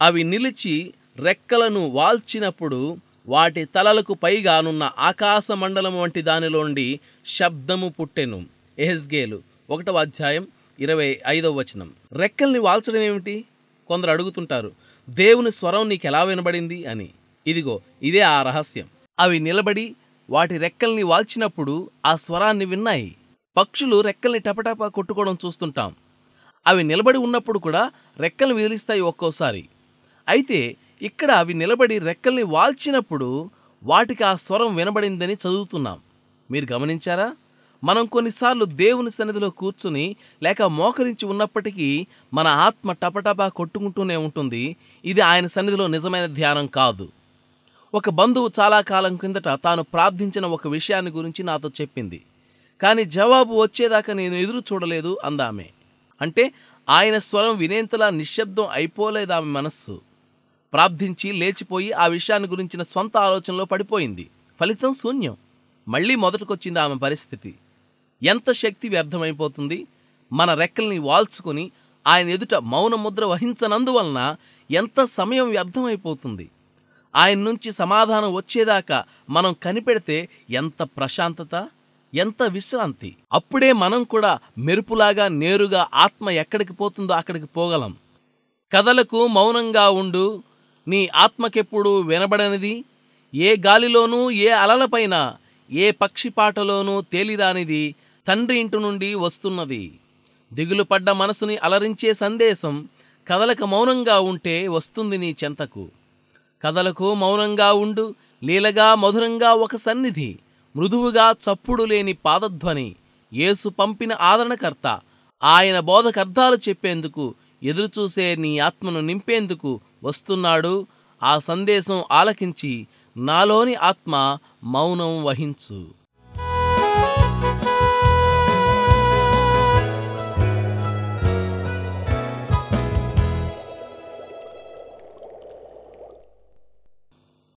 అవి నిలిచి రెక్కలను వాల్చినప్పుడు వాటి తలలకు పైగానున్న ఆకాశ మండలం వంటి దానిలోండి శబ్దము పుట్టెను. ఎహెస్గేలు ఒకటవ అధ్యాయం ఇరవై ఐదవ వచనం. రెక్కల్ని వాల్చడం ఏమిటి? కొందరు అడుగుతుంటారు దేవుని స్వరం నీకు ఎలా వినబడింది? అని. ఇదిగో ఇదే ఆ రహస్యం. అవి నిలబడి వాటి రెక్కల్ని వాల్చినప్పుడు ఆ స్వరాన్ని విన్నాయి. పక్షులు రెక్కల్ని టపటపా కొట్టుకోవడం చూస్తుంటాం. అవి నిలబడి ఉన్నప్పుడు కూడా రెక్కలు విదిలిస్తాయి ఒక్కోసారి. అయితే ఇక్కడ అవి నిలబడి రెక్కల్ని వాల్చినప్పుడు వాటికి ఆ స్వరం వినబడిందని చదువుతున్నాం. మీరు గమనించారా? మనం కొన్నిసార్లు దేవుని సన్నిధిలో కూర్చుని లేక మోకరించి ఉన్నప్పటికీ మన ఆత్మ టపటపా కొట్టుకుంటూనే ఉంటుంది. ఇది ఆయన సన్నిధిలో నిజమైన ధ్యానం కాదు. ఒక బంధువు చాలా కాలం కిందట తాను ప్రార్థించిన ఒక విషయాన్ని గురించి నాతో చెప్పింది. కానీ జవాబు వచ్చేదాకా నేను ఎదురు చూడలేదు అందామె. అంటే ఆయన స్వరం వినేంతలా నిశ్శబ్దం అయిపోలేదు ఆమె మనస్సు. ప్రార్థించి లేచిపోయి ఆ విషయాన్ని గురించిన స్వంత ఆలోచనలో పడిపోయింది. ఫలితం శూన్యం. మళ్ళీ మొదటికొచ్చింది ఆమె పరిస్థితి. ఎంత శక్తి వ్యర్థమైపోతుంది? మన రెక్కల్ని వాల్చుకొని ఆయన ఎదుట మౌన ముద్ర వహించనందువలన ఎంత సమయం వ్యర్థమైపోతుంది? ఆయన నుంచి సమాధానం వచ్చేదాకా మనం కనిపెడితే ఎంత ప్రశాంతత ఎంత విశ్రాంతి. అప్పుడే మనం కూడా మెరుపులాగా నేరుగా ఆత్మ ఎక్కడికి పోతుందో అక్కడికి పోగలం. కథలకు మౌనంగా ఉండు. నీ ఆత్మకెప్పుడు వినబడనిది? ఏ గాలిలోనూ ఏ అలలపైన ఏ పక్షి పాటలోనూ తేలిరానిది తండ్రి ఇంటి నుండి వస్తున్నది. దిగులు పడ్డ మనసుని అలరించే సందేశం కథలకు మౌనంగా ఉంటే వస్తుంది నీ చెంతకు. కథలకు మౌనంగా ఉండు లీలగా మధురంగా ఒక సన్నిధి మృదువుగా చప్పుడు లేని పాదధ్వని యేసు పంపిన ఆదరణకర్త ఆయన బోధకర్థాలు చెప్పేందుకు ఎదురుచూసే నీ ఆత్మను నింపేందుకు వస్తున్నాడు ఆ సందేశం ఆలకించి నాలోని ఆత్మ మౌనం వహించు.